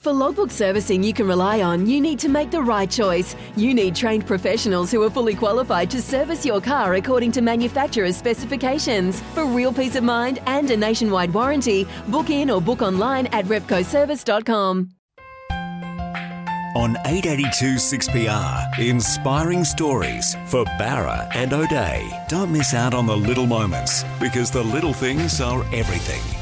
For logbook servicing you can rely on, you need to make the right choice. You need trained professionals who are fully qualified to service your car according to manufacturer's specifications. For real peace of mind and a nationwide warranty, book in or book online at repcoservice.com. On 882 6PR, inspiring stories for Bowra and O'Dea. Don't miss out on the little moments because the little things are everything.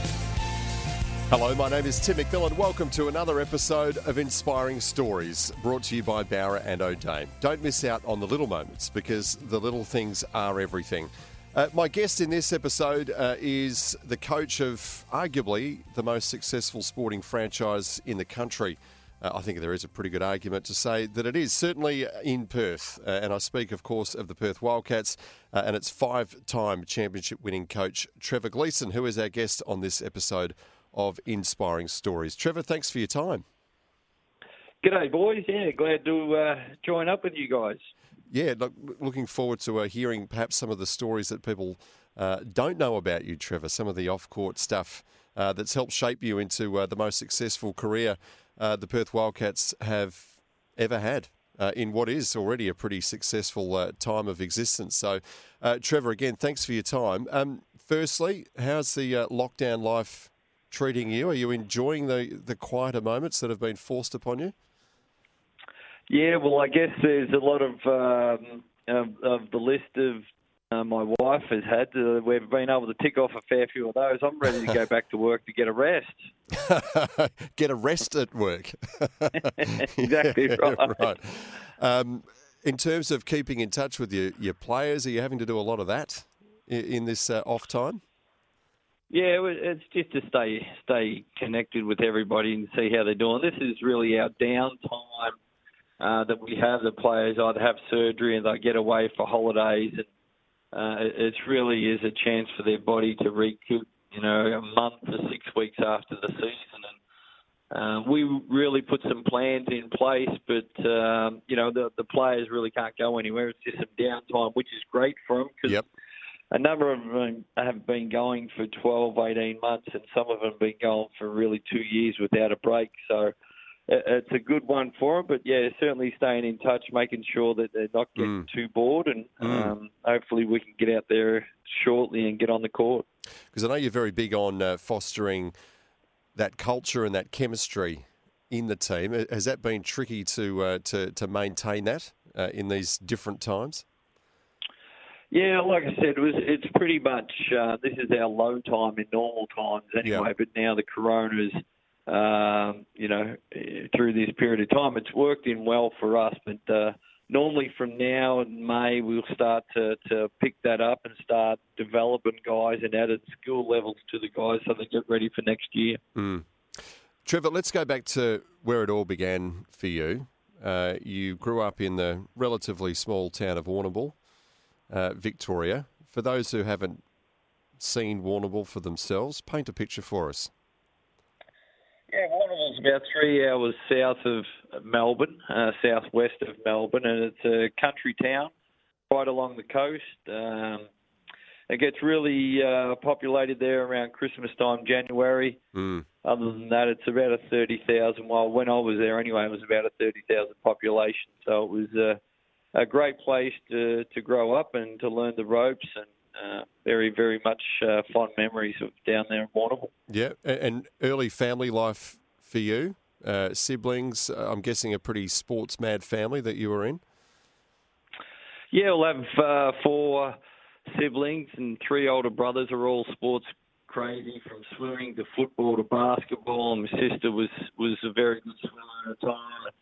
Hello, my name is Tim McMillan. Welcome to another episode of Inspiring Stories brought to you by Bowra and O'Dea. Don't miss out on the little moments because the little things are everything. Uh, my guest in this episode uh, is the coach of arguably the most successful sporting franchise in the country. Uh, I think there is a pretty good argument to say that it is, certainly in Perth. Uh, and I speak, of course, of the Perth Wildcats uh, and its five time championship winning coach, Trevor Gleeson, who is our guest on this episode of Inspiring Stories. Trevor, thanks for your time. G'day, boys. Yeah, glad to uh, join up with you guys. Yeah, look, looking forward to uh, hearing perhaps some of the stories that people uh, don't know about you, Trevor, some of the off court stuff uh, that's helped shape you into uh, the most successful career uh, the Perth Wildcats have ever had. in what is already a pretty successful time of existence. So, Trevor, again, thanks for your time. Um, firstly, how's the lockdown life treating you? Are you enjoying the, the quieter moments that have been forced upon you? Yeah, well, I guess there's a lot of um, of, of, the list of uh, my wife has had. Uh, we've been able to tick off a fair few of those. I'm ready to go back to work to get a rest. get a rest at work. exactly yeah, right. right. Um, in terms of keeping in touch with your, your players, are you having to do a lot of that in, in this uh, off time? Yeah, it's just to stay stay connected with everybody and see how they're doing. This is really our downtime uh, that we have. The players either have surgery and they get away for holidays, and uh, it, really is a chance for their body to recoup. You know, a month to six weeks after the season, and uh, we really put some plans in place. But um, you know, the the players really can't go anywhere. It's just some downtime, which is great for them because. Yep a number of them have been going for 12, 18 months, and some of them have been going for really two years without a break. So it's a good one for them. But yeah, certainly staying in touch, making sure that they're not getting mm. too bored, and mm. um, hopefully we can get out there shortly and get on the court. Because I know you're very big on uh, fostering that culture and that chemistry in the team. Has that been tricky to uh, to to maintain that uh, in these different times? Yeah, like I said, it was it's pretty much uh, this is our low time in normal times anyway. But now the coronas, um, you know, through this period of time, it's worked in well for us. But uh, normally from now in May, we'll start to to pick that up and start developing guys and added skill levels to the guys so they get ready for next year. Mm. Trevor, let's go back to where it all began for you. Uh, you grew up in the relatively small town of Warrnambool uh, Victoria. For those who haven't seen Warrnambool for themselves, paint a picture for us. Yeah, Warrnambool's about three hours south of Melbourne, uh, southwest of Melbourne, and it's a country town right along the coast. Um, it gets really uh, populated there around Christmas time, January. Mm. Other than that, it's about a 30,000. Well, when I was there anyway, it was about a 30,000 population. So it was uh, a great place to, to grow up and to learn the ropes and uh, very, very much uh, fond memories of down there in Warrnambool. Yeah, and early family life for you, uh, siblings. Uh, I'm guessing a pretty sports mad family that you were in. Yeah, we'll have uh, four siblings and three older brothers are all sports crazy, from swimming to football to basketball. And My sister was was a very good swimmer at the time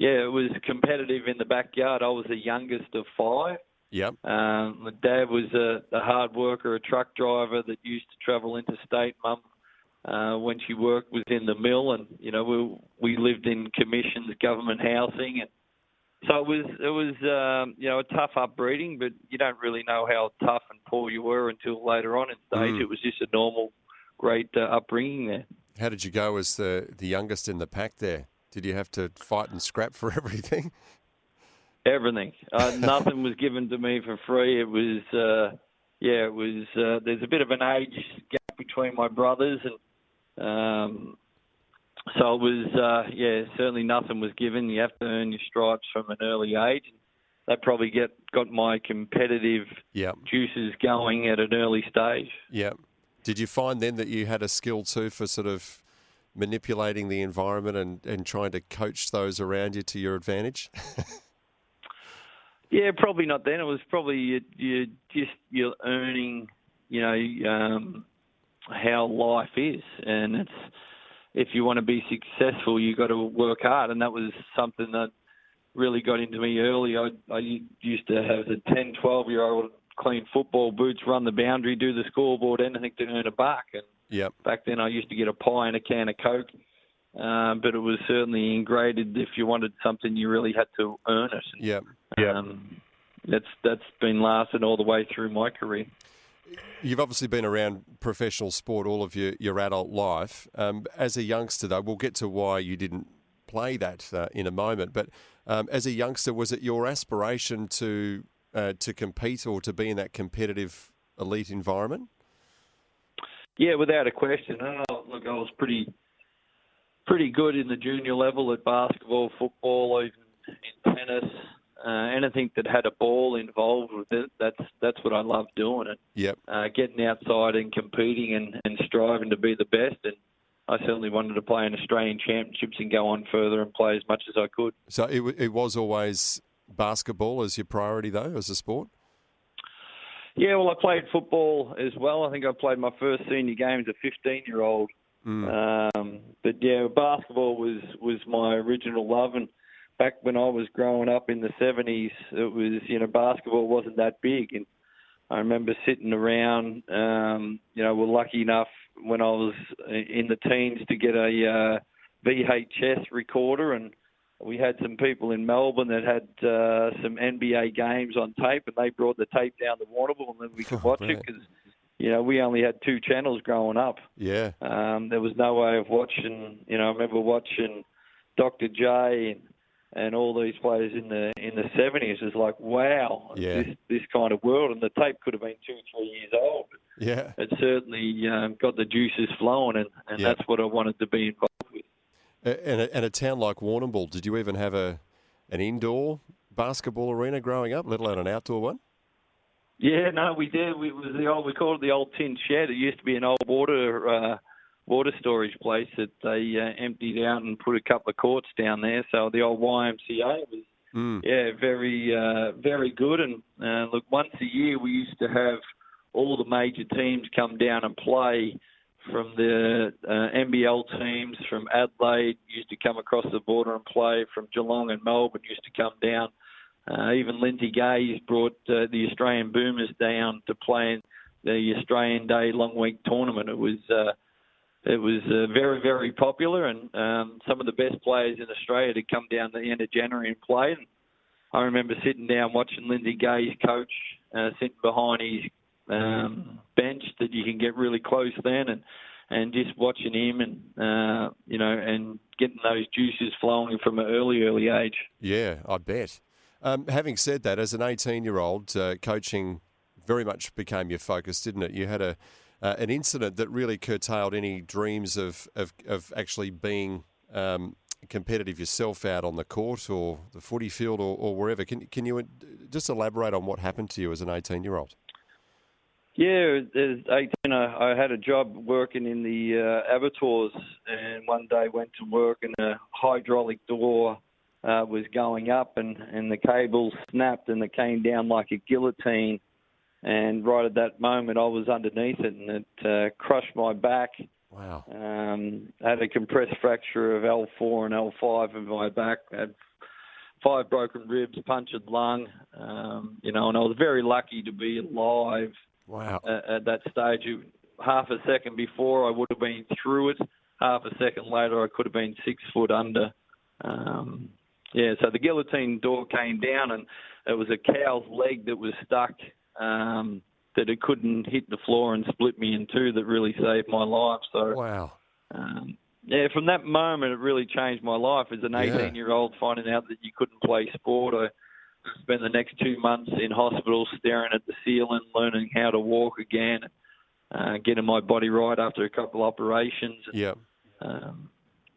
yeah, it was competitive in the backyard. I was the youngest of five. Yep. Um, my dad was a, a hard worker, a truck driver that used to travel interstate. Mum uh, when she worked within the mill, and you know we we lived in commissions, government housing, and so it was it was um, you know a tough upbreeding, but you don't really know how tough and poor you were until later on in stage. Mm. It was just a normal, great uh, upbringing there. How did you go as the the youngest in the pack there? Did you have to fight and scrap for everything? Everything. Uh, nothing was given to me for free. It was, uh, yeah, it was. Uh, there's a bit of an age gap between my brothers, and um, so it was. Uh, yeah, certainly nothing was given. You have to earn your stripes from an early age. That probably get got my competitive yep. juices going at an early stage. Yeah. Did you find then that you had a skill too for sort of manipulating the environment and, and trying to coach those around you to your advantage? yeah, probably not then. It was probably you, you just you're earning, you know, um, how life is, and it's if you want to be successful, you got to work hard, and that was something that really got into me early. I, I used to have the 10, 12 year old clean football boots, run the boundary, do the scoreboard, anything to earn a buck. And yep. back then, I used to get a pie and a can of Coke. Um, but it was certainly ingrained. If you wanted something, you really had to earn it. Yeah, yeah. Um, that's that's been lasting all the way through my career. You've obviously been around professional sport all of your, your adult life. Um, as a youngster, though, we'll get to why you didn't play that uh, in a moment. But um, as a youngster, was it your aspiration to uh, to compete or to be in that competitive elite environment? Yeah, without a question. Oh, look, I was pretty pretty good in the junior level at basketball, football, even in tennis. Uh, anything that had a ball involved with it, that's that's what I love doing. It. Yep. Uh, getting outside and competing and, and striving to be the best. And I certainly wanted to play in Australian championships and go on further and play as much as I could. So it, it was always basketball as your priority, though, as a sport? Yeah, well, I played football as well. I think I played my first senior game as a 15 year old. Mm. Um, but yeah, basketball was was my original love, and back when I was growing up in the 70s, it was you know basketball wasn't that big, and I remember sitting around. Um, you know, we're lucky enough when I was in the teens to get a uh, VHS recorder and we had some people in Melbourne that had uh, some NBA games on tape, and they brought the tape down to Warrnambool, and then we could oh, watch it because you know we only had two channels growing up. Yeah, um, there was no way of watching. You know, I remember watching Dr. J and and all these players in the in the seventies. It's like wow, yeah. this this kind of world, and the tape could have been two three years old. Yeah, it certainly um, got the juices flowing, and and yeah. that's what I wanted to be involved with. And a, and a town like Warrnambool, did you even have a an indoor basketball arena growing up, let alone an outdoor one? Yeah, no, we did. We was the old we called it the old tin shed. It used to be an old water uh, water storage place that they uh, emptied out and put a couple of courts down there. So the old YMCA was mm. yeah very uh, very good. And uh, look, once a year we used to have all the major teams come down and play from the uh, NBL teams from Adelaide used to come across the border and play. From Geelong and Melbourne used to come down. Uh, even Lindsay Gaze brought uh, the Australian Boomers down to play in the Australian Day Long Week tournament. It was uh, it was uh, very very popular, and um, some of the best players in Australia to come down the end of January and play. And I remember sitting down watching Lindsay Gaze coach, uh, sitting behind his um, bench that you can get really close then, and and just watching him and uh, you know and getting those juices flowing from an early early age. Yeah, I bet. Um, having said that, as an 18 year old, uh, coaching very much became your focus, didn't it? You had a uh, an incident that really curtailed any dreams of of, of actually being um, competitive yourself out on the court or the footy field or, or wherever. Can can you uh, just elaborate on what happened to you as an 18 year old? Yeah, as 18, I, I had a job working in the uh, abattoirs, and one day went to work, and a hydraulic door uh, was going up, and, and the cable snapped, and it came down like a guillotine. And right at that moment, I was underneath it, and it uh, crushed my back. Wow. Um, I had a compressed fracture of L4 and L5 in my back. Had five broken ribs, punctured lung. Um, you know, and I was very lucky to be alive Wow. At, at that stage, half a second before, I would have been through it. Half a second later, I could have been six foot under. Um, yeah, so the guillotine door came down, and it was a cow's leg that was stuck um, that it couldn't hit the floor and split me in two. That really saved my life. So Wow. um, yeah, from that moment, it really changed my life as an 18 year old, finding out that you couldn't play sport. I spent the next two months in hospital staring at the ceiling, learning how to walk again, uh, getting my body right after a couple of operations. Yeah. Um,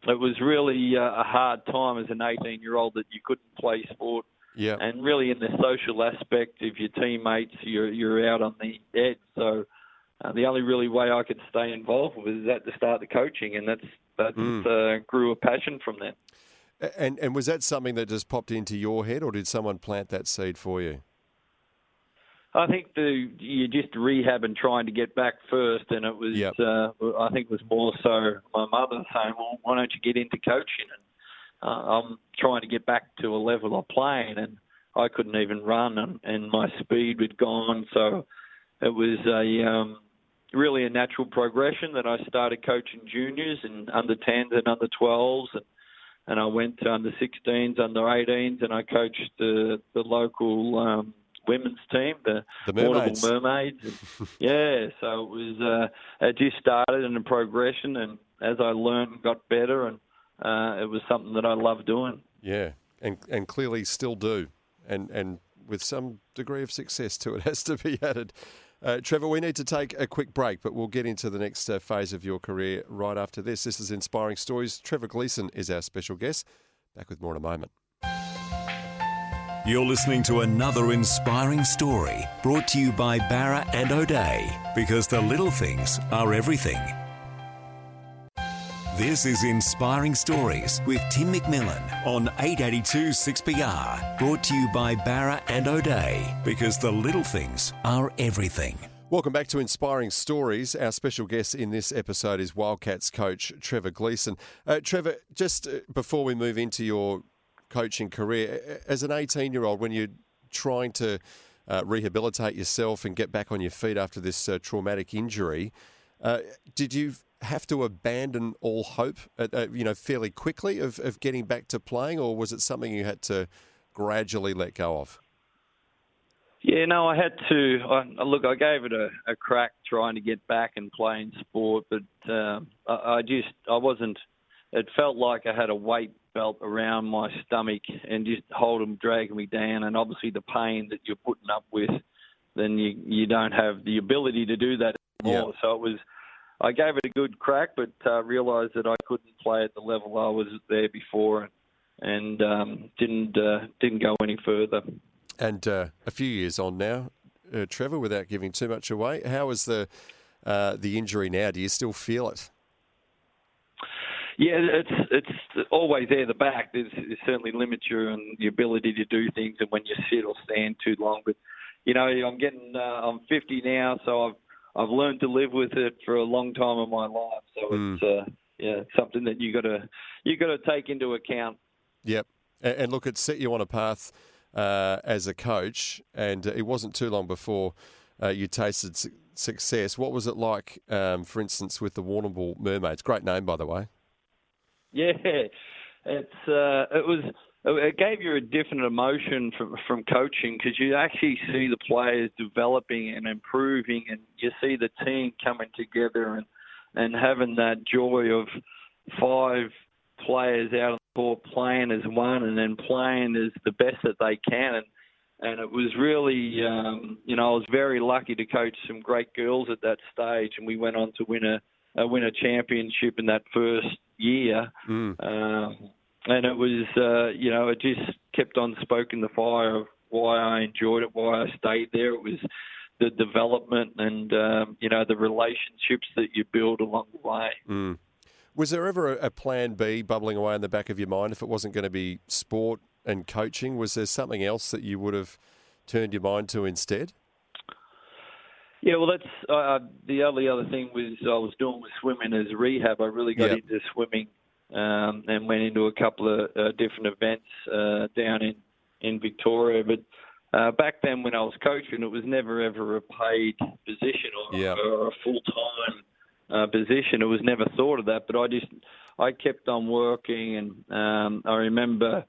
it was really uh, a hard time as an 18 year old that you couldn't play sport. Yeah. And really, in the social aspect of your teammates, you're, you're out on the edge. So, uh, the only really way I could stay involved was at the start the coaching, and that's that Mm. uh, grew a passion from that. And and was that something that just popped into your head, or did someone plant that seed for you? I think the you just rehab and trying to get back first, and it was Yep. uh, I think it was more so my mother saying, "Well, why don't you get into coaching?" And uh, I'm trying to get back to a level of playing, and I couldn't even run, and, and my speed had gone. So it was a um, really a natural progression that I started coaching juniors and under 10s and under 12s, and and I went to under 16s, under 18s, and I coached the the local um, women's team, the, The Mermaids. Mermaids. yeah, so it was uh, it just started in a progression, and as I learned got better, and uh, it was something that I loved doing. Yeah, and and clearly still do, and and with some degree of success to it has to be added. Uh, Trevor, we need to take a quick break, but we'll get into the next uh, phase of your career right after this. This is Inspiring Stories. Trevor Gleeson is our special guest. Back with more in a moment. You're listening to another inspiring story brought to you by Bowra and O'Dea because the little things are everything. This is Inspiring Stories with Tim McMillan on 882 6PR. Brought to you by Bowra and O'Dea because the little things are everything. Welcome back to Inspiring Stories. Our special guest in this episode is Wildcats coach Trevor Gleeson. Uh, Trevor, just uh, before we move into your coaching career, as an 18 year old, when you're trying to uh, rehabilitate yourself and get back on your feet after this uh, traumatic injury, uh, did you have to abandon all hope, uh, uh, you know, fairly quickly of, of getting back to playing, or was it something you had to gradually let go of? Yeah, no, I had to. I, look, I gave it a, a crack trying to get back and playing sport, but um, I, I just I wasn't. It felt like I had a weight belt around my stomach and just holding, dragging me down, and obviously the pain that you're putting up with, then you you don't have the ability to do that anymore. So it was. I gave it a good crack, but uh, realised that I couldn't play at the level I was there before, and, and um, didn't uh, didn't go any further. And uh, a few years on now, uh, Trevor, without giving too much away, how is the uh, the injury now? Do you still feel it? Yeah, it's it's always there. The back there's, it certainly limits you and the ability to do things, and when you sit or stand too long. But you know, I'm getting uh, I'm 50 now, so I've I've learned to live with it for a long time in my life. So Mm. it's uh, yeah something that you got to you got to take into account. Yep. And, and look, it set you on a path uh, as a coach, and it wasn't too long before uh, you tasted su- success. What was it like, um, for instance, with the Warrnambool Mermaids? Great name, by the way. Yeah, it's uh, it was it gave you a different emotion from from coaching because you actually see the players developing and improving, and you see the team coming together and and having that joy of five players out on the court playing as one and then playing as the best that they can and and it was really um you know I was very lucky to coach some great girls at that stage and we went on to win a, a win a championship in that first year Mm. um and it was uh you know it just kept on stoking the fire of why I enjoyed it why I stayed there it was the development and um, you know the relationships that you build along the way. Mm. Was there ever a, plan B bubbling away in the back of your mind if it wasn't going to be sport and coaching? Was there something else that you would have turned your mind to instead? Yeah, well, that's uh, the only other thing was I was doing with swimming as rehab. I really got Yep. into swimming um, and went into a couple of uh, different events uh, down in in Victoria. But uh, back then when I was coaching, it was never ever a paid position or, Yeah. or a full time uh, position. It was never thought of that. But I just I kept on working, and um, I remember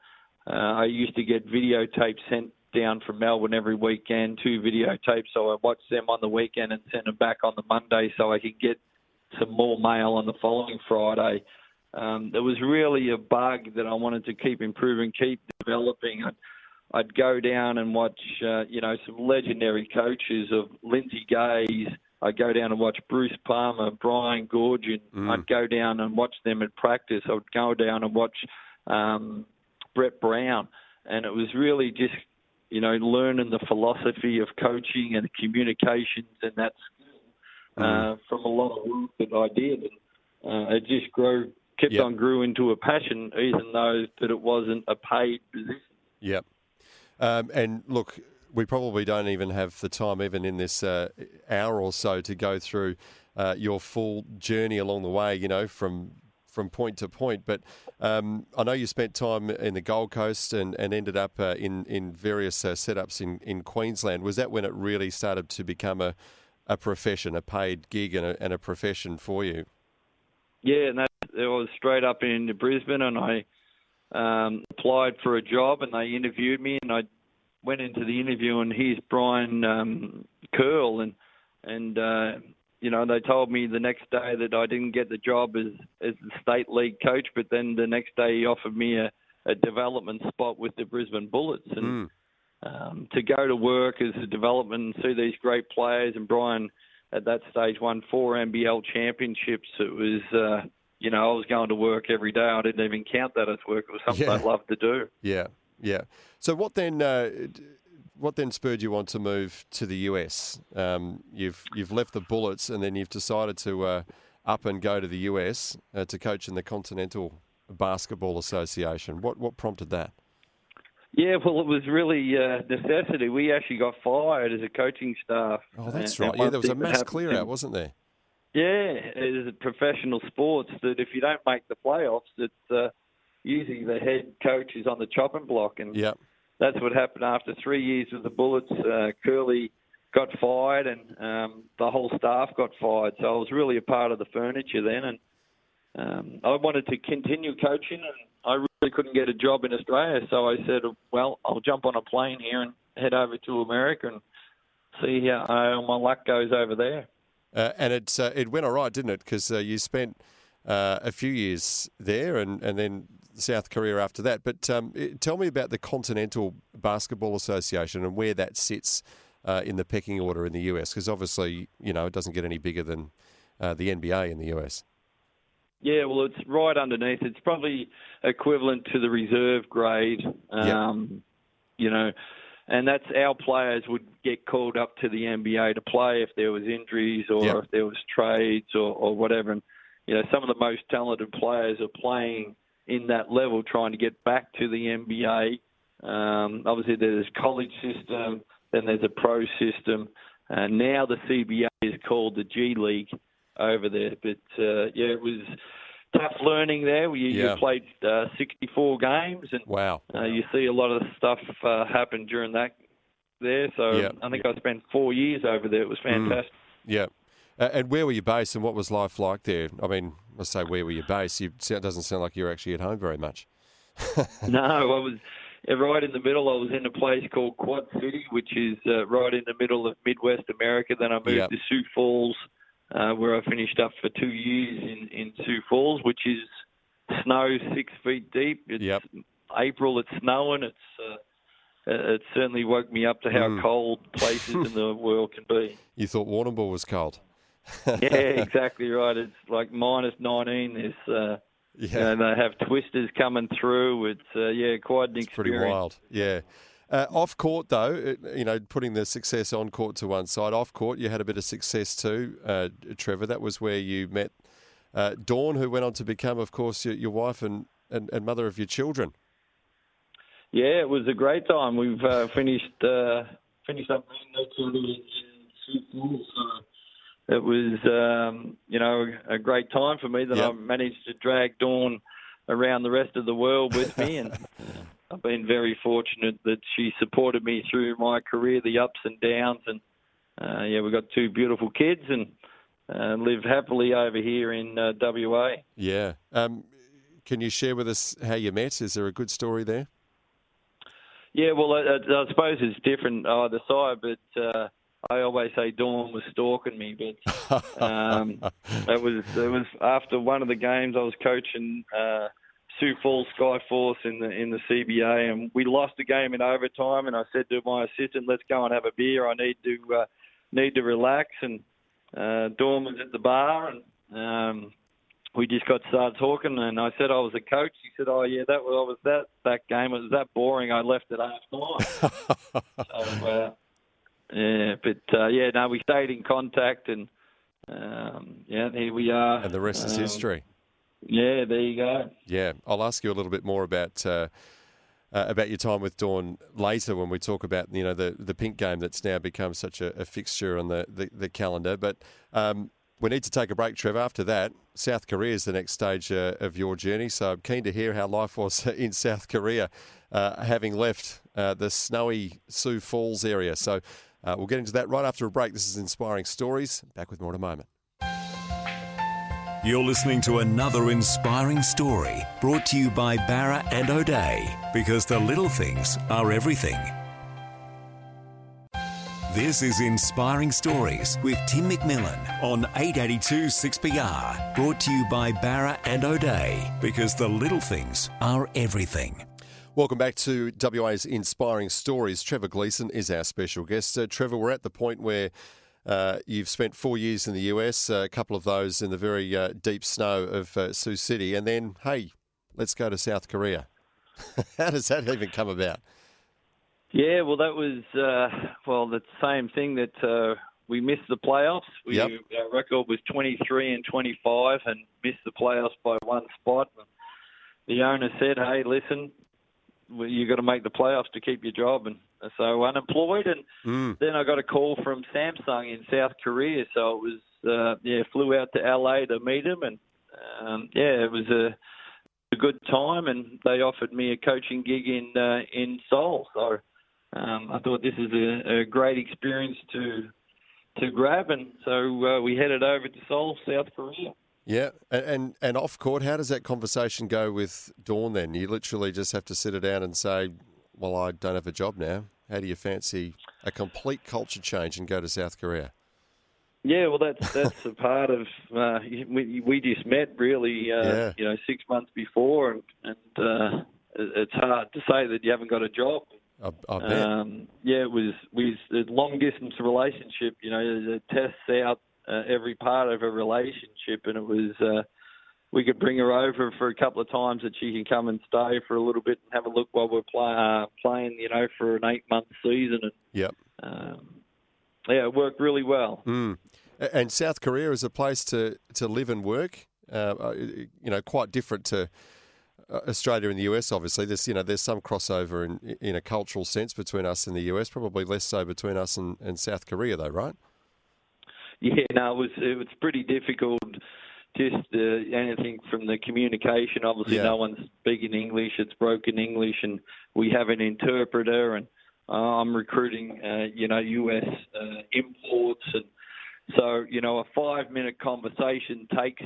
uh, I used to get videotapes sent down from Melbourne every weekend, two videotapes. So I watched them on the weekend and sent them back on the Monday, so I could get some more mail on the following Friday. Um, there was really a bug that I wanted to keep improving, keep developing. I'd, I'd go down and watch, uh, you know, some legendary coaches of Lindsay Gaze. I'd go down and watch Bruce Palmer, Brian Goorjian. Mm. I'd go down and watch them at practice. I would go down and watch um, Brett Brown, and it was really just, you know, learning the philosophy of coaching and the communications and that skill uh, from a lot of work that I did. And uh, it just grew, kept Yep. on grew into a passion, even though that it wasn't a paid position. Yep. Um, and look, we probably don't even have the time, even in this uh, hour or so, to go through uh, your full journey along the way. You know, from from point to point. But um, I know you spent time in the Gold Coast and, and ended up uh, in in various uh, setups in, in Queensland. Was that when it really started to become a a profession, a paid gig, and a, and a profession for you? Yeah, and that it was straight up in Brisbane, and I um, applied for a job, and they interviewed me, and I went into the interview, and here's Brian um, Kerle, and and uh, you know they told me the next day that I didn't get the job as as the state league coach, but then the next day he offered me a, a development spot with the Brisbane Bullets, and um, to go to work as a development and see these great players. And Brian, at that stage, won four NBL championships. It was, uh, you know, I was going to work every day. I didn't even count that as work. It was something Yeah. I loved to do. Yeah, yeah. So what then? Uh, what then spurred you on to move to the US? Um, you've you've left the Bullets, and then you've decided to uh, up and go to the US uh, to coach in the Continental Basketball Association. What what prompted that? Yeah, well, it was really uh, necessity. We actually got fired as a coaching staff. Oh, that's right. Yeah, there was a mass clear out, wasn't there? Yeah, it is a professional sports that if you don't make the playoffs, it's uh, usually the head coach is on the chopping block, and Yeah. that's what happened after three years with the Bullets. Uh, Curly got fired, and um, the whole staff got fired. So I was really a part of the furniture then, and um, I wanted to continue coaching, and I really couldn't get a job in Australia. So I said, "Well, I'll jump on a plane here and head over to America and see how my luck goes over there." Uh, and it uh, it went all right, didn't it? Because uh, you spent uh, a few years there, and, and then South Korea after that. But um, it- tell me about the Continental Basketball Association and where that sits uh, in the pecking order in the US. Because obviously, you know, it doesn't get any bigger than uh, the NBA in the US. Yeah, well, it's right underneath. It's probably equivalent to the reserve grade. Um, You know, and that's our players would get called up to the NBA to play if there was injuries or Yep. if there was trades or, or whatever. And you know, some of the most talented players are playing in that level, trying to get back to the NBA. Um, obviously, there's a college system, then there's a pro system. Uh, now the CBA is called the G League over there. But uh, yeah, it was tough learning there. You, Yeah. you played uh, 64 games, and Wow. uh, you see a lot of stuff uh, happen during that there. So Yeah. I think I spent four years over there. It was fantastic. Yeah. Uh, and where were you based, and what was life like there? I mean, I say where were you based? You, it doesn't sound like you're actually at home very much. No, I was uh, right in the middle. I was in a place called Quad City, which is uh, right in the middle of Midwest America. Then I moved Yep. to Sioux Falls, uh, where I finished up for two years in, in Sioux Falls, which is snow six feet deep. It's Yep. April. It's snowing. It's uh, uh, it certainly woke me up to how Mm. cold places in the world can be. You thought Warrnambool was cold. Yeah, exactly right. It's like minus 19. There's, uh, you Yeah. know, they have twisters coming through. It's, uh, yeah, quite an It's pretty wild. Yeah. Uh, off court, though, it- you know, putting the success on court to one side, off court, you had a bit of success too, uh, Trevor. That was where you met uh, Dawn, who went on to become, of course, your, your wife and, and, and mother of your children. Yeah, it was a great time. We've uh, finished uh, finished up meeting each other in Sioux So it was, um, you know, a great time for me that Yep. I managed to drag Dawn around the rest of the world with me, and I've been very fortunate that she supported me through my career, the ups and downs, and uh, yeah, we've got two beautiful kids and uh, live happily over here in uh, WA. Yeah. Um, can you share with us how you met? Is there a good story there? Yeah, well, I, I suppose it's different either side, but uh, I always say Dawn was stalking me. But um, it was it was after one of the games I was coaching uh, Sioux Falls Sky Force in the in the CBA, and we lost the game in overtime. And I said to my assistant, "Let's go and have a beer. I need to uh, need to relax." And uh, Dawn was at the bar, and um, we just got started talking. And I said I was a coach. He said, "Oh yeah, that was, was that that game. It was that boring. I left at half time." so, uh, yeah, but uh, yeah, no, we stayed in contact, and um, yeah, here we are. And the rest is Um, history. Yeah, there you go. Yeah, I'll ask you a little bit more about uh, uh, about your time with Dawn later when we talk about you know the the pink game that's now become such a, a fixture on the the, the calendar. But um, we need to take a break, Trevor. After that, South Korea is the next stage uh, of your journey. So I'm keen to hear how life was in South Korea, uh, having left uh, the snowy Sioux Falls area. So. Uh, we'll get into that right after a break. This is Inspiring Stories. Back with more in a moment. You're listening to another inspiring story brought to you by Bowra and O'Dea because the little things are everything. This is Inspiring Stories with Tim McMillan on 882 6PR. Brought to you by Bowra and O'Dea because the little things are everything. Welcome back to WA's Inspiring Stories. Trevor Gleeson is our special guest. Trevor, we're at the point where uh, you've spent four years in the US, uh, a couple of those in the very uh, deep snow of uh, Sioux City, and then, hey, let's go to South Korea. How does that even come about? Yeah, well, that was uh, well the same thing that uh, we missed the playoffs. We, Yep. Our record was 23 and 25, and missed the playoffs by one spot. The owner said, "Hey, listen, you got to make the playoffs to keep your job." And so unemployed, and Mm. then I got a call from Samsung in South Korea. So it was uh, yeah, flew out to LA to meet him, and um, yeah, it was a a good time, and they offered me a coaching gig in uh, in Seoul. So um, I thought this is a, a great experience to to grab, and so uh, we headed over to Seoul, South Korea. Yeah, and, and and off court, how does that conversation go with Dawn? Then you literally just have to sit her down and say, "Well, I don't have a job now. How do you fancy a complete culture change and go to South Korea?" Yeah, well, that's that's a part of uh, we we just met really, uh, Yeah. you know, six months before, and, and uh, it's hard to say that you haven't got a job. I, I bet. Um, yeah, it was a long distance relationship. You know, it tests out uh, every part of a relationship, and it was. Uh, we could bring her over for a couple of times that she can come and stay for a little bit and have a look while we're play, uh, playing. You know, for an eight month season, and yep. um, yeah, it worked really well. Mm. And South Korea is a place to, to live and work. Uh, uh, you know, quite different to uh, Australia and the US. Obviously, there's you know there's some crossover in in a cultural sense between us and the US. Probably less so between us and, and South Korea, though, right? Yeah, no, it was it was pretty difficult. Just uh, anything from the communication. Obviously, Yeah. no one's speaking English. It's broken English, and we have an interpreter. And uh, I'm recruiting, uh, you know, US uh, imports, and so you know, a five minute conversation takes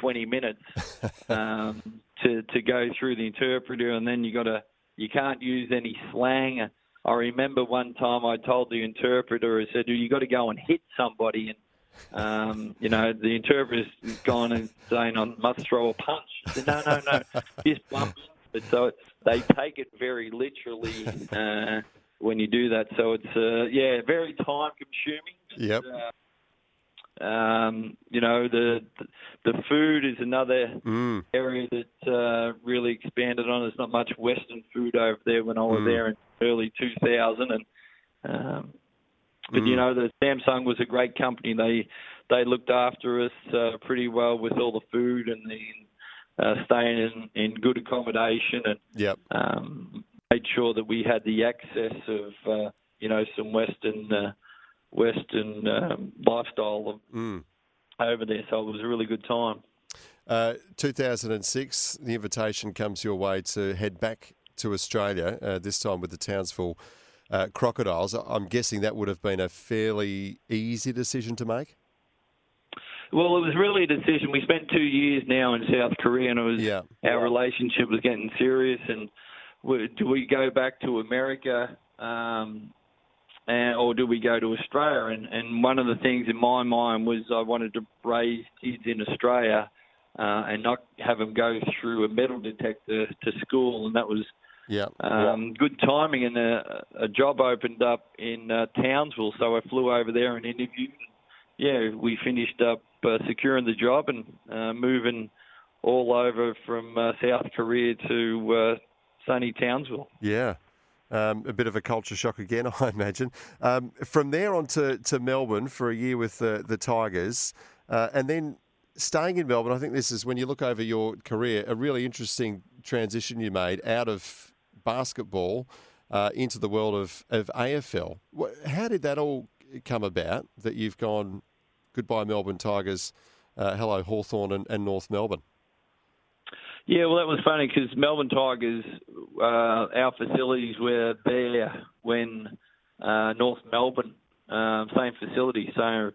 20 minutes um, to to go through the interpreter, and then you got to you can't use any slang. I remember one time I told the interpreter, I said, "You got to go and hit somebody," and um, you know, the interpreter's gone and saying, "I must throw a punch." Said, "No, no, no, just bump." But so it, they take it very literally uh, when you do that. So it's uh, yeah, very time consuming. Yep. Um, you know, the the food is another Mm. area that uh, really expanded on. There's not much Western food over there when I was Mm. there in early 2000, and um, but Mm. you know, the Samsung was a great company. They they looked after us uh, pretty well with all the food and the uh, staying in, in good accommodation and Yep. um, made sure that we had the access of uh, you know some Western uh, Western um, lifestyle Mm. over there. So it was a really good time. Uh, 2006, the invitation comes your way to head back to Australia, uh, this time with the Townsville uh, Crocodiles. I'm guessing that would have been a fairly easy decision to make. Well, it was really a decision. We spent two years now in South Korea, and it was Yeah. our relationship was getting serious. And we- do we go back to America, um, and, or do we go to Australia? And, and one of the things in my mind was I wanted to raise kids in Australia uh, and not have them go through a metal detector to school, and that was Yeah. um, good timing, and a, a job opened up in uh, Townsville, so I flew over there and interviewed. Yeah, we finished up uh, securing the job and uh, moving all over from uh, South Korea to uh, sunny Townsville. Yeah. Um, a bit of a culture shock again, I imagine. Um, from there on to, to Melbourne for a year with the, the Tigers, uh, and then staying in Melbourne, I think this is when you look over your career, a really interesting transition you made out of basketball uh, into the world of, of AFL. How did that all come about that you've gone goodbye Melbourne Tigers, uh, hello Hawthorn and, and North Melbourne? Yeah, well, that was funny because Melbourne Tigers, uh, our facilities were there when uh, North Melbourne, um, same facility. So our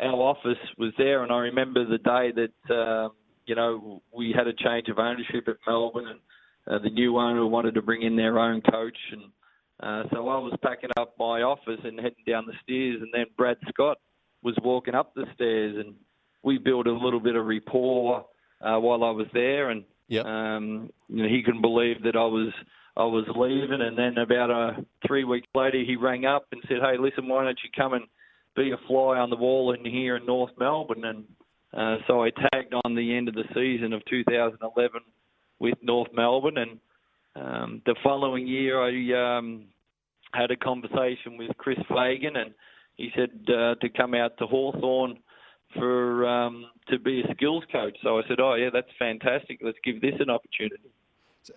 office was there, and I remember the day that uh, you know we had a change of ownership at Melbourne, and uh, the new owner wanted to bring in their own coach, and uh, so I was packing up my office and heading down the stairs, and then Brad Scott was walking up the stairs, and we built a little bit of rapport uh, while I was there, and Yep. um, you know, he couldn't believe that I was I was leaving, and then about uh, three weeks later, he rang up and said, "Hey, listen, why don't you come and be a fly on the wall in here in North Melbourne?" And uh, so I tagged on the end of the season of 2011 with North Melbourne, and um, the following year I um, had a conversation with Chris Fagan, and he said uh, to come out to Hawthorn for um, to be a skills coach. So I said, "Oh yeah, that's fantastic. Let's give this an opportunity."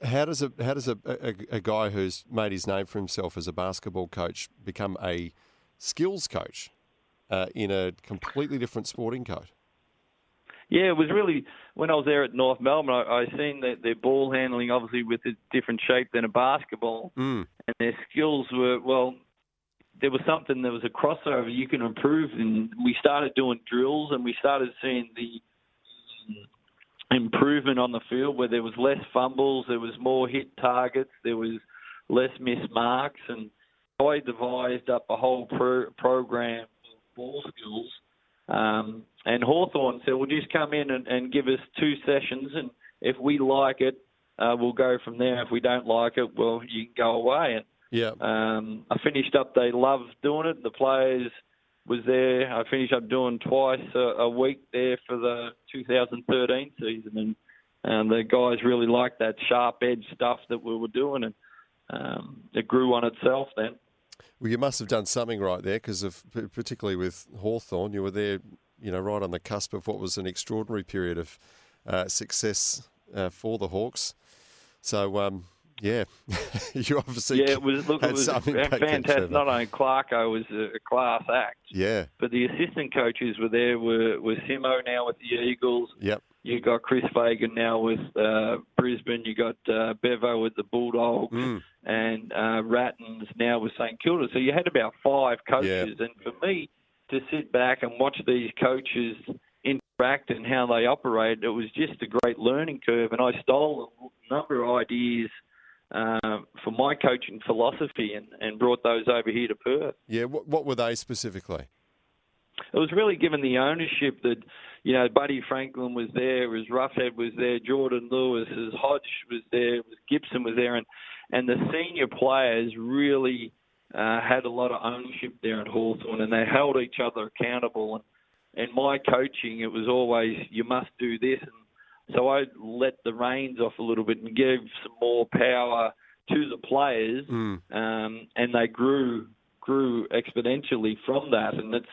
How does a how does a, a, a guy who's made his name for himself as a basketball coach become a skills coach uh, in a completely different sporting code? Yeah, it was really when I was there at North Melbourne. I, I seen that their ball handling, obviously, with a different shape than a basketball, Mm. and their skills were well. There was something there was a crossover you can improve, and we started doing drills, and we started seeing the improvement on the field where there was less fumbles, there was more hit targets, there was less missed marks, and I devised up a whole pro- program of ball skills. Um, and Hawthorn said, well, just come in and, and give us two sessions, and if we like it, uh, we'll go from there. If we don't like it, well, you can go away. And Yeah. um, I finished up. They loved doing it. The players was there. I finished up doing twice a, a week there for the 2013 season, and um, the guys really liked that sharp edge stuff that we were doing, and um, it grew on itself then. Well, you must have done something right there because of particularly with Hawthorn, you were there, you know, right on the cusp of what was an extraordinary period of uh, success uh, for the Hawks. So, um, yeah, you obviously Yeah, it was. Look, it was something back then, fantastic. Not only Clarko was a, class act, Yeah. but the assistant coaches were there. Were were Simo now with the Eagles. Yep. You got Chris Fagan now with uh, Brisbane. You got uh, Bevo with the Bulldogs, Mm. and uh, Rattens now with St Kilda. So you had about five coaches, and for me to sit back and watch these coaches interact and how they operate, it was just a great learning curve. And I stole a number of ideas uh, for my coaching philosophy and, and brought those over here to Perth. Yeah. What, what were they specifically? It was really given the ownership that, you know, Buddy Franklin was there, as Roughead was there, Jordan Lewis, as Hodge was there, Gibson was there, and and the senior players really uh, had a lot of ownership there at Hawthorn, and they held each other accountable. And and my coaching, it was always you must do this, and so I let the reins off a little bit and gave some more power to the players, Mm. um, and they grew grew exponentially from that. And it's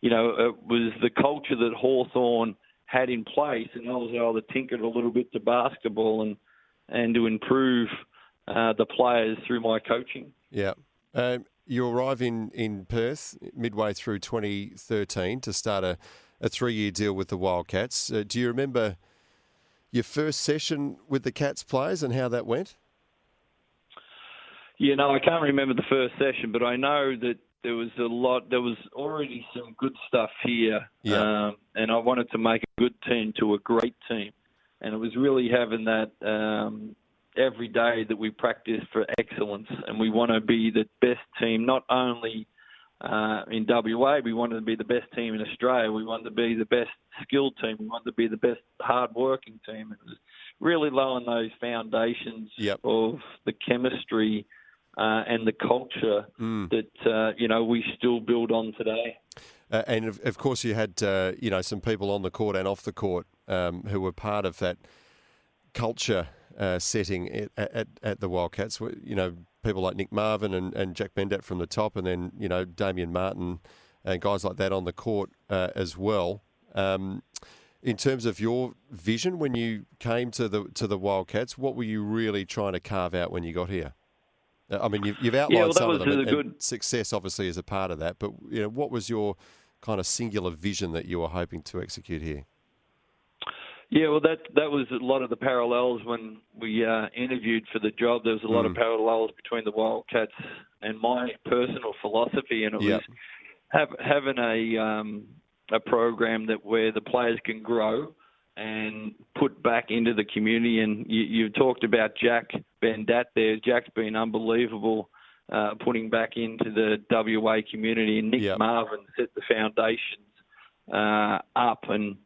you know it was the culture that Hawthorn had in place, and I was able to tinker a little bit to basketball and and to improve uh, the players through my coaching. Yeah. Um, you arrive in, in Perth midway through 2013 to start a, a three year deal with the Wildcats. Uh, do you remember your first session with the Cats players and how that went? You know, I can't remember the first session, but I know that there was a lot. There was already some good stuff here, Yeah. um, and I wanted to make a good team to a great team, and it was really having that um, every day that we practice for excellence, and we want to be the best team, not only uh, in WA. We wanted to be the best team in Australia. We wanted to be the best skilled team. We wanted to be the best hard-working team. It was really low on those foundations Yep. of the chemistry uh, and the culture Mm. that uh, you know we still build on today. Uh, and of, of course, you had uh, you know some people on the court and off the court um, who were part of that culture uh, setting at, at, at the Wildcats. You know, people like Nick Marvin and, and Jack Bendat from the top, and then you know Damien Martin and guys like that on the court uh, as well. Um, in terms of your vision when you came to the to the Wildcats, what were you really trying to carve out when you got here? Uh, I mean, you've, you've outlined well, that some of them, and, and success obviously is a part of that. But you know, what was your kind of singular vision that you were hoping to execute here? Yeah, well, that that was a lot of the parallels when we uh, interviewed for the job. There was a lot of Mm. parallels between the Wildcats and my personal philosophy, and it Yep. was have, having a um, a program that where the players can grow and put back into the community. And you, you talked about Jack Bendat there. Jack's been unbelievable. Uh, putting back into the WA community, and Nick Yep. Marvin set the foundations uh, up, and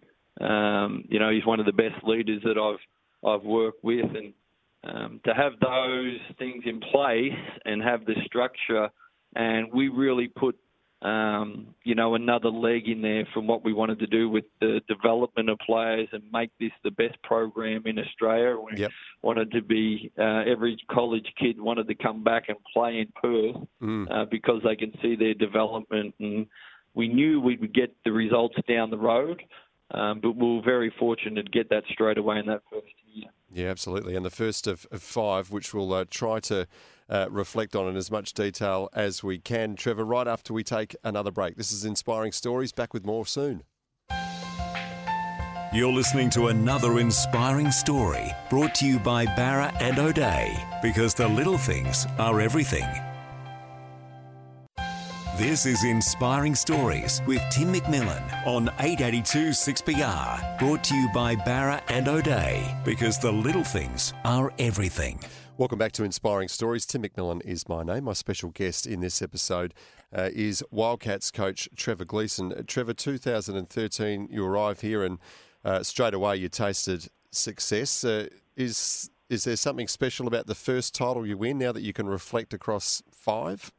um, you know he's one of the best leaders that I've I've worked with, and um, to have those things in place and have the structure, and we really put um, you know another leg in there from what we wanted to do with the development of players and make this the best program in Australia. We Yep. wanted to be uh, every college kid wanted to come back and play in Perth Mm. uh, because they can see their development. And we knew we would get the results down the road, um, but we were very fortunate to get that straight away in that first year. Yeah, absolutely. And the first of, of five, which we'll uh, try to uh, reflect on in as much detail as we can. Trevor, right after we take another break. This is Inspiring Stories. Back with more soon. You're listening to another inspiring story brought to you by Bowra and O'Dea because the little things are everything. This is Inspiring Stories with Tim McMillan on 882 6PR. Brought to you by Bowra and O'Dea because the little things are everything. Welcome back to Inspiring Stories. Tim McMillan is my name. My special guest in this episode uh, is Wildcats coach Trevor Gleeson. Uh, Trevor, 2013, you arrive here and uh, straight away you tasted success. Uh, is is there something special about the first title you win now that you can reflect across five?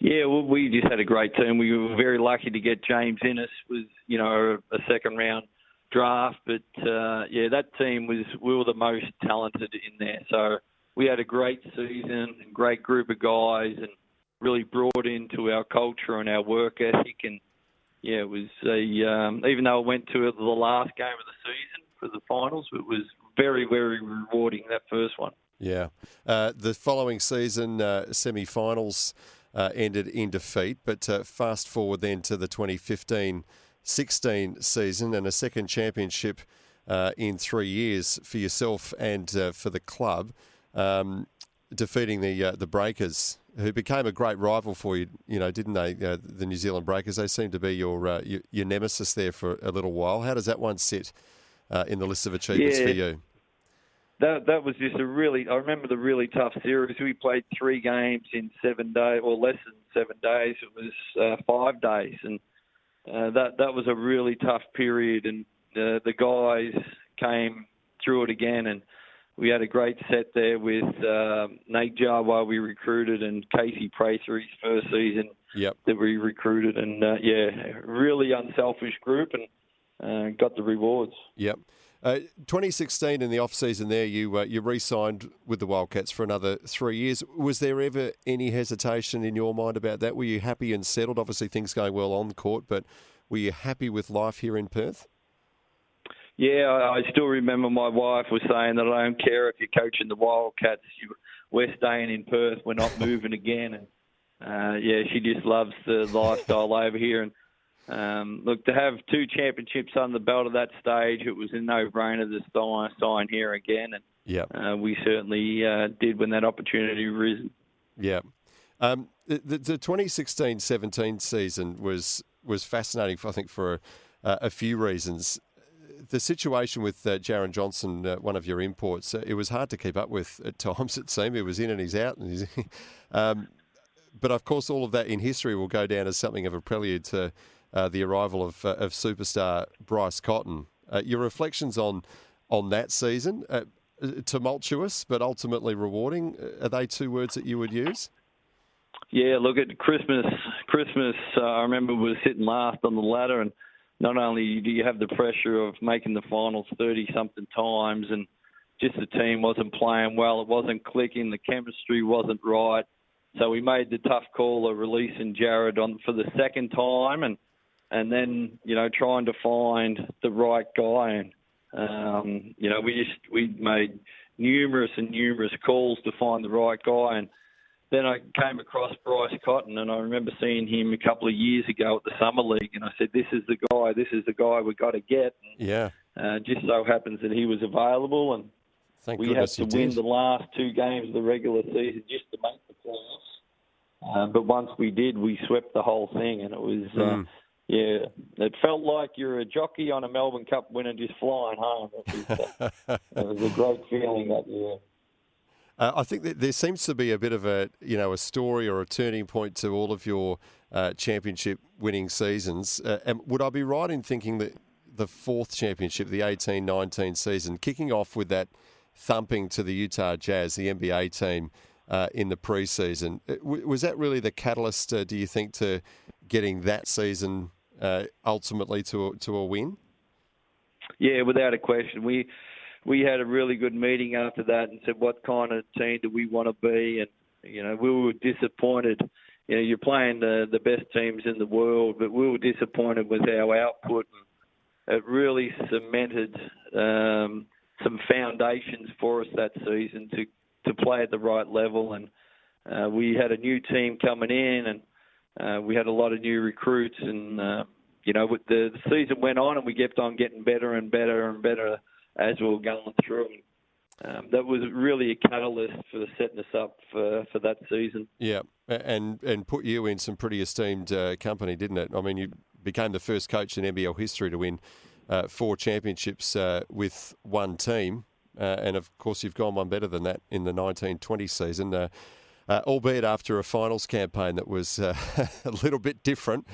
Yeah, well, we just had a great team. We were very lucky to get James Ennis was you know a second round draft, but uh, yeah, that team was we were the most talented in there. So we had a great season, and great group of guys, and really brought into our culture and our work ethic. And yeah, it was a um, even though it went to the last game of the season for the finals, it was very very rewarding that first one. Yeah. Uh, the following season, uh, semi finals uh, ended in defeat, but uh, fast forward then to the 2015 16 season and a second championship uh, in three years for yourself and uh, for the club, um, defeating the uh, the Breakers, who became a great rival for you, you know, didn't they? Uh, the New Zealand Breakers, they seemed to be your, uh, your, your nemesis there for a little while. How does that one sit uh, in the list of achievements Yeah. for you? That that was just a really. I remember the really tough series. We played three games in seven days, or less than seven days. It was uh, five days, and uh, that that was a really tough period. And uh, the guys came through it again, and we had a great set there with um Nate Jawai we recruited, and Casey Prater his first season Yep. that we recruited, and uh, yeah, really unselfish group, and uh, got the rewards. Yep. Uh, 2016 in the off season there, you uh, you re-signed with the Wildcats for another three years. Was there ever any hesitation in your mind about that? Were you happy and settled? Obviously, things going well on court, but were you happy with life here in Perth? Yeah, I, I still remember my wife was saying that I don't care if you're coaching the Wildcats, you, we're staying in Perth, we're not moving again. And uh, yeah, she just loves the lifestyle over here. And um, look, to have two championships on the belt at that stage, it was a no-brainer to sign, sign here again. And Yeah. uh, we certainly uh, did when that opportunity arisen. Yeah. Um, the, the 2016-17 season was was fascinating, I think, for uh, a few reasons. The situation with uh, Jaron Johnson, uh, one of your imports, uh, it was hard to keep up with at times. It seemed he was in and he's out, and he's. um, but of course, all of that in history will go down as something of a prelude to uh, the arrival of, uh, of superstar Bryce Cotton. Uh, your reflections on on that season, uh, tumultuous but ultimately rewarding, are they two words that you would use? Yeah, look at Christmas. Christmas, I remember was sitting last on the ladder, and not only do you have the pressure of making the finals thirty something times, and just the team wasn't playing well, it wasn't clicking, the chemistry wasn't right. So we made the tough call of releasing Jaron for the second time, and and then you know trying to find the right guy. And um, you know we just we made numerous and numerous calls to find the right guy, and then I came across Bryce Cotton, and I remember seeing him a couple of years ago at the Summer League, and I said, "This is the guy. This is the guy we got to get." And, yeah. Uh, just so happens that he was available, and Thank we had to win did. the last two games of the regular season just to make the playoffs. Uh, but once we did, we swept the whole thing, and it was. Uh, Mm. Yeah, it felt like you're a jockey on a Melbourne Cup winner just flying home. It was, uh, it was a great feeling that year. Uh, I think that there seems to be a bit of a you know a story or a turning point to all of your uh, championship winning seasons. Uh, and would I be right in thinking that the fourth championship, the 18-19 season, kicking off with that thumping to the Utah Jazz, the NBA team, uh, in the preseason, uh, w- was that really the catalyst? Uh, do you think to getting that season uh, ultimately to a, to a win? Yeah, without a question. We we had a really good meeting after that and said what kind of team do we want to be and you know, we were disappointed. You know, you're playing the the best teams in the world, but we were disappointed with our output. It really cemented um, some foundations for us that season to to play at the right level, and uh, we had a new team coming in, and uh, we had a lot of new recruits, and uh, you know, the, the season went on, and we kept on getting better and better and better as we were going through. Um, that was really a catalyst for setting us up for, for that season. Yeah, and and put you in some pretty esteemed uh, company, didn't it? I mean, you became the first coach in NBL history to win uh, four championships uh, with one team, uh, and of course, you've gone one better than that in the 1920 season. Uh, uh, albeit after a finals campaign that was a little bit different,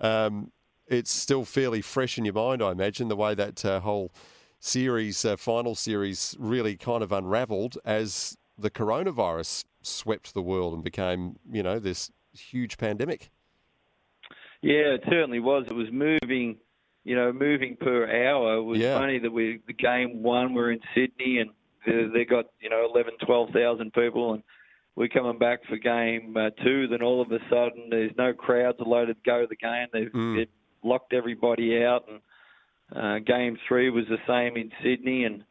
um, it's still fairly fresh in your mind, I imagine, the way that whole series, uh, final series, really kind of unravelled as the coronavirus swept the world and became, you know, this huge pandemic. Yeah, it certainly was. It was moving, you know, moving per hour. It was Yeah. funny that we the game one we're in Sydney and they, they got you know eleven, twelve thousand people, and we're coming back for game uh, two. Then all of a sudden, there's no crowds allowed to go to the game. They've, Mm. they've locked everybody out, and uh, game three was the same in Sydney, and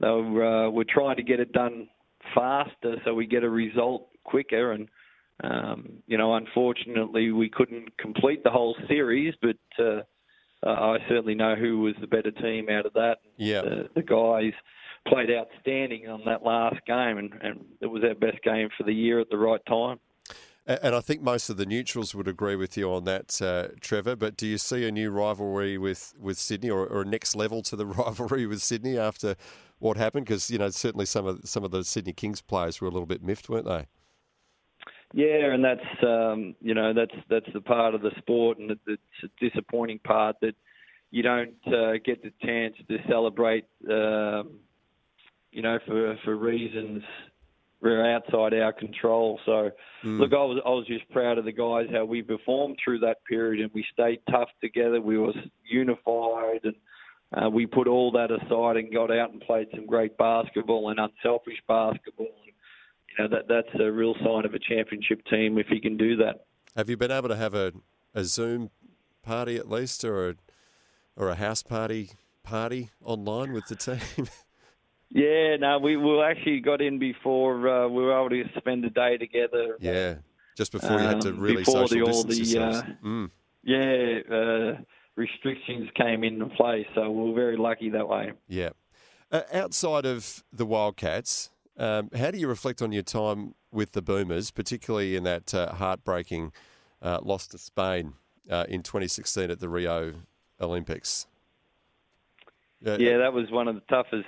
they were, uh, were trying to get it done faster so we get a result quicker. And um, you know, unfortunately, we couldn't complete the whole series, but uh, uh, I certainly know who was the better team out of that. Yeah. The, the guys played outstanding on that last game, and, and it was our best game for the year at the right time. And I think most of the neutrals would agree with you on that, uh, Trevor. But do you see a new rivalry with, with Sydney, or, or a next level to the rivalry with Sydney after what happened? Because you know certainly some of some of the Sydney Kings players were a little bit miffed, weren't they? Yeah, and that's um, you know that's that's the part of the sport, and it- it's a disappointing part that you don't uh, get the chance to celebrate. Um, you know, for for reasons are outside our control. So, look, I was I was just proud of the guys how we performed through that period, and we stayed tough together. We were unified, and uh, we put all that aside and got out and played some great basketball and unselfish basketball. And, you know that that's a real sign of a championship team if you can do that. Have you been able to have a, a Zoom party at least, or a, or a house party party online with the team? Yeah, no, we we actually got in before uh, we were able to spend a day together. yeah, just before you had to Um, really before social the- all distance the, yourselves. uh, Mm. Yeah, uh, restrictions came into place, so we were very lucky that way. Yeah. Uh, outside of the Wildcats, um, how do you reflect on your time with the Boomers, particularly in that uh, heartbreaking uh, loss to Spain uh, in 2016 at the Rio Olympics? Yeah, that was one of the toughest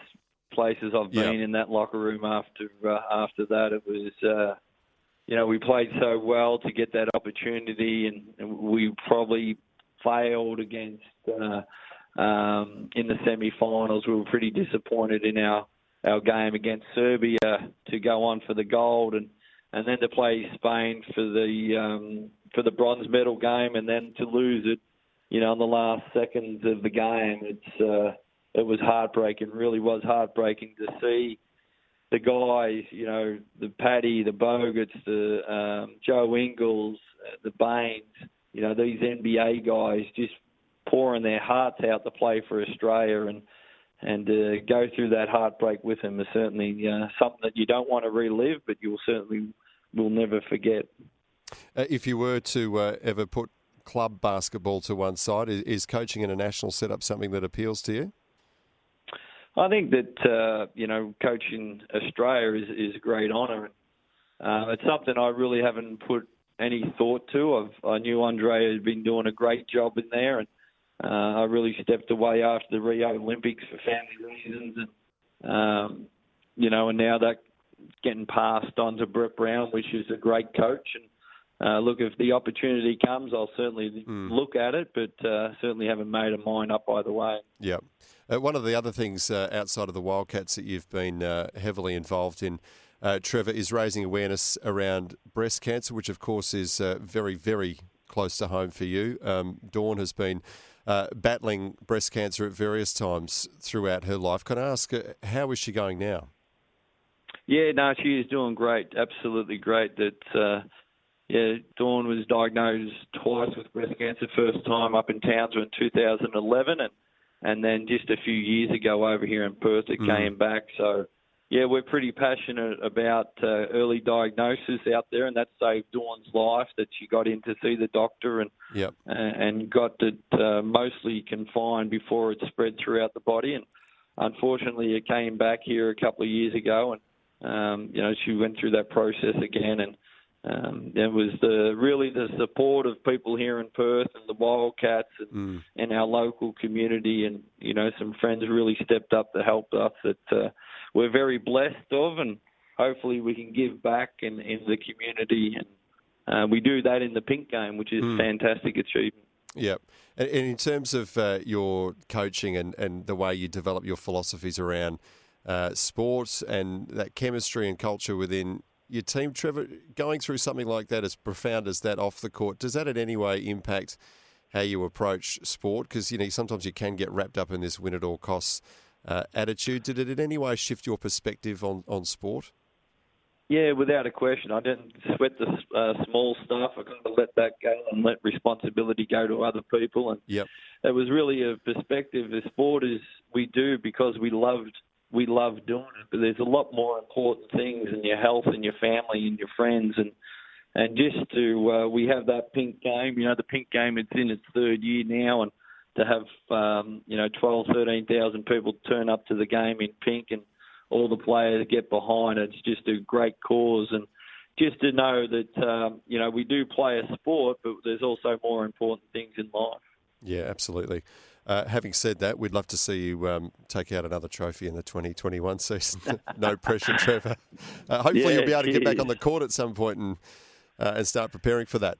places I've been in that locker room after uh, after that. It was, uh, you know, we played so well to get that opportunity, and, and we probably failed against uh, um, in the semi-finals. We were pretty disappointed in our our game against Serbia to go on for the gold, and and then to play Spain for the um, for the bronze medal game, and then to lose it, you know, in the last seconds of the game. It's uh, it was heartbreaking. Really was heartbreaking to see the guys, you know, the Patty, the Bogut's, the um, Joe Ingles, the Baynes, you know, these NBA guys just pouring their hearts out to play for Australia and and uh, go through that heartbreak with them is certainly uh, something that you don't want to relive, but you'll certainly will never forget. Uh, if you were to uh, ever put club basketball to one side, is, is coaching in a national setup something that appeals to you? I think that uh, you know coaching Australia is, is a great honour. Uh, it's something I really haven't put any thought to. I've, I knew Andre had been doing a great job in there, and uh, I really stepped away after the Rio Olympics for family reasons, and um, you know, and now that getting passed on to Brett Brown, which is a great coach, and uh, look, if the opportunity comes, I'll certainly mm. look at it, but uh, certainly haven't made a mind up either way. Yeah. Uh, one of the other things uh, outside of the Wildcats that you've been uh, heavily involved in, uh, Trevor, is raising awareness around breast cancer, which of course is very, very close to home for you. Um, Dawn has been battling breast cancer at various times throughout her life. Can I ask, how is she going now? Yeah, no, she is doing great. Absolutely great. That yeah, Dawn was diagnosed twice with breast cancer. First time up in Townsville in 2011, and and then just a few years ago over here in Perth, it mm. came back. So, yeah, we're pretty passionate about uh, early diagnosis out there, and that saved Dawn's life. That she got in to see the doctor and yep. and got it uh, mostly confined before it spread throughout the body. And unfortunately, it came back here a couple of years ago, and um, you know she went through that process again and um, it was the really the support of people here in Perth and the Wildcats and, mm. and our local community, and you know some friends really stepped up to help us. That uh, we're very blessed of, and hopefully we can give back in, in the community, and uh, we do that in the Pink Game, which is mm. fantastic achievement. Yeah, and, in terms of uh, your coaching and, and the way you develop your philosophies around uh, sports and that chemistry and culture within your team, Trevor, going through something like that, as profound as that off the court, does that in any way impact how you approach sport? Because you know sometimes you can get wrapped up in this win at all costs uh, attitude. Did it in any way shift your perspective on on sport? Yeah, without a question. I didn't sweat the uh, small stuff. I kind of let that go and let responsibility go to other people. And yep. it was really a perspective. The sport is we do because we loved we love doing it. But there's a lot more important things in your health and your family and your friends and and just to uh, we have that pink game. You know, the pink game it's in its third year now, and to have um, you know twelve, thirteen thousand people turn up to the game in pink and all the players get behind it. It's just a great cause and just to know that um, you know we do play a sport, but there's also more important things in life. Yeah, absolutely. Uh, having said that, we'd love to see you um, take out another trophy in the 2021 season. no pressure, Trevor. Uh, hopefully, yeah, you'll be able to get back on the court at some point and uh, and start preparing for that.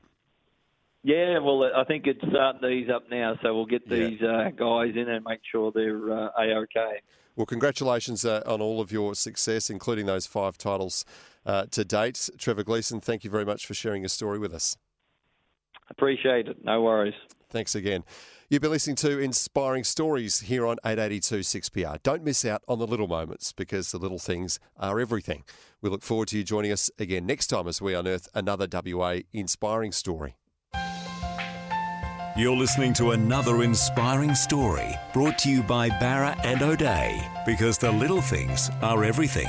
Yeah, well, I think it's starting to ease up now, so we'll get these yeah. Uh, guys in and make sure they're uh, a okay. Well, congratulations uh, on all of your success, including those five titles to date. Trevor Gleeson, thank you very much for sharing your story with us. Appreciate it. No worries. Thanks again. You've been listening to Inspiring Stories here on 882 6PR. Don't miss out on the little moments because the little things are everything. We look forward to you joining us again next time as we unearth another WA inspiring story. You're listening to another inspiring story brought to you by Bowra and O'Dea because the little things are everything.